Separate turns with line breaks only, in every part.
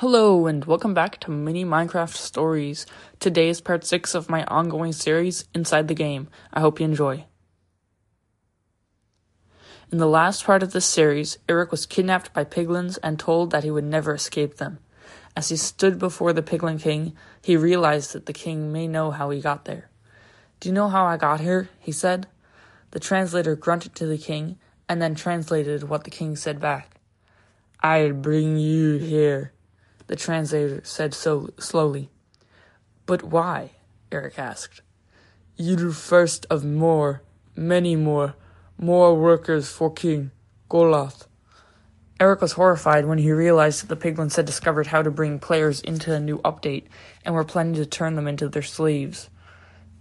Hello and welcome back to Mini Minecraft Stories. Today is part 6 of my ongoing series, Inside the Game. I hope you enjoy. In the last part of this series, Eric was kidnapped by piglins and told that he would never escape them. As he stood before the Piglin King, he realized that the king may know how he got there. Do you know how I got here? he said. The translator grunted to the king and then translated what the king said back. I'll bring you here, the translator said so slowly. But why? Eric asked. You're first of more, many more, more workers for King Goliath. Eric was horrified when he realized that the piglins had discovered how to bring players into a new update and were planning to turn them into their slaves.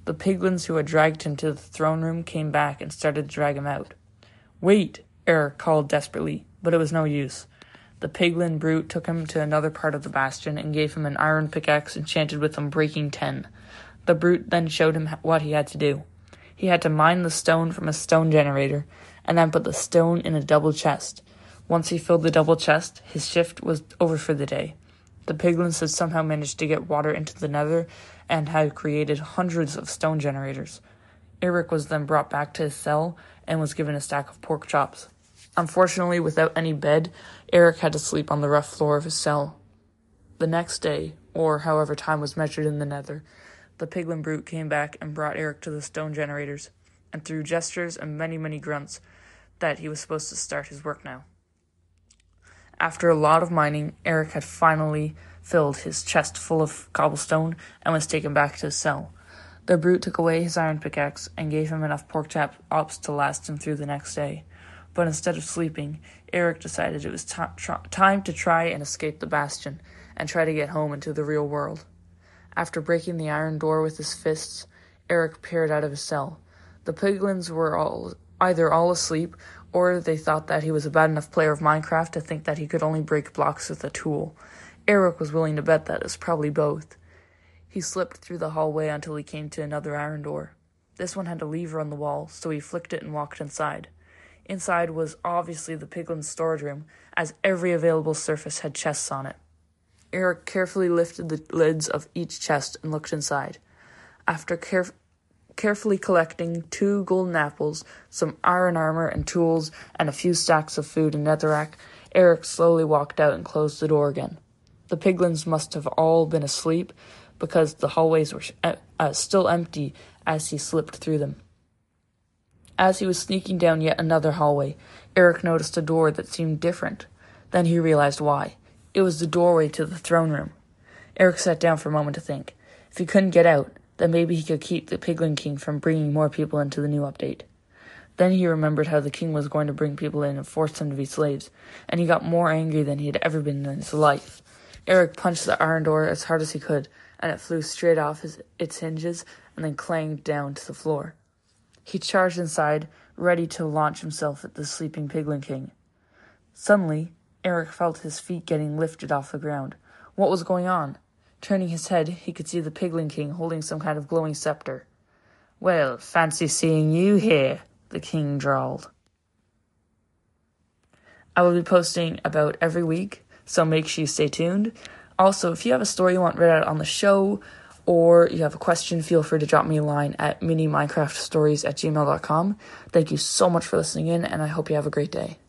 The piglins who had dragged him to the throne room came back and started to drag him out. Wait, Eric called desperately, but it was no use. The piglin brute took him to another part of the bastion and gave him an iron pickaxe enchanted with Unbreaking 10. The brute then showed him what he had to do. He had to mine the stone from a stone generator and then put the stone in a double chest. Once he filled the double chest, his shift was over for the day. The piglins had somehow managed to get water into the nether and had created hundreds of stone generators. Eric was then brought back to his cell and was given a stack of pork chops. Unfortunately, without any bed, Eric had to sleep on the rough floor of his cell. The next day, or however time was measured in the nether, the piglin brute came back and brought Eric to the stone generators, and through gestures and many, many grunts, that he was supposed to start his work now. After a lot of mining, Eric had finally filled his chest full of cobblestone and was taken back to his cell. The brute took away his iron pickaxe and gave him enough pork ops to last him through the next day. But instead of sleeping, Eric decided it was t- tr- time to try and escape the bastion and try to get home into the real world. After breaking the iron door with his fists, Eric peered out of his cell. The piglins were all either all asleep or they thought that he was a bad enough player of Minecraft to think that he could only break blocks with a tool. Eric was willing to bet that it was probably both. He slipped through the hallway until he came to another iron door. This one had a lever on the wall, so he flicked it and walked inside. Inside was obviously the piglin's storage room, as every available surface had chests on it. Eric carefully lifted the lids of each chest and looked inside. After carefully collecting two golden apples, some iron armor and tools, and a few stacks of food and netherrack, Eric slowly walked out and closed the door again. The piglins must have all been asleep because the hallways were uh, still empty as he slipped through them. As he was sneaking down yet another hallway, Eric noticed a door that seemed different. Then he realized why. It was the doorway to the throne room. Eric sat down for a moment to think. If he couldn't get out, then maybe he could keep the Piglin King from bringing more people into the new update. Then he remembered how the king was going to bring people in and force them to be slaves, and he got more angry than he had ever been in his life. Eric punched the iron door as hard as he could, and it flew straight off his, its hinges and then clanged down to the floor. He charged inside, ready to launch himself at the sleeping Piglin King. Suddenly, Eric felt his feet getting lifted off the ground. What was going on? Turning his head, he could see the Piglin King holding some kind of glowing scepter. Well, fancy seeing you here, the king drawled. I will be posting about every week, so make sure you stay tuned. Also, if you have a story you want read out on the show, or you have a question, feel free to drop me a line at mini minecraft stories at gmail.com. Thank you so much for listening in, and I hope you have a great day.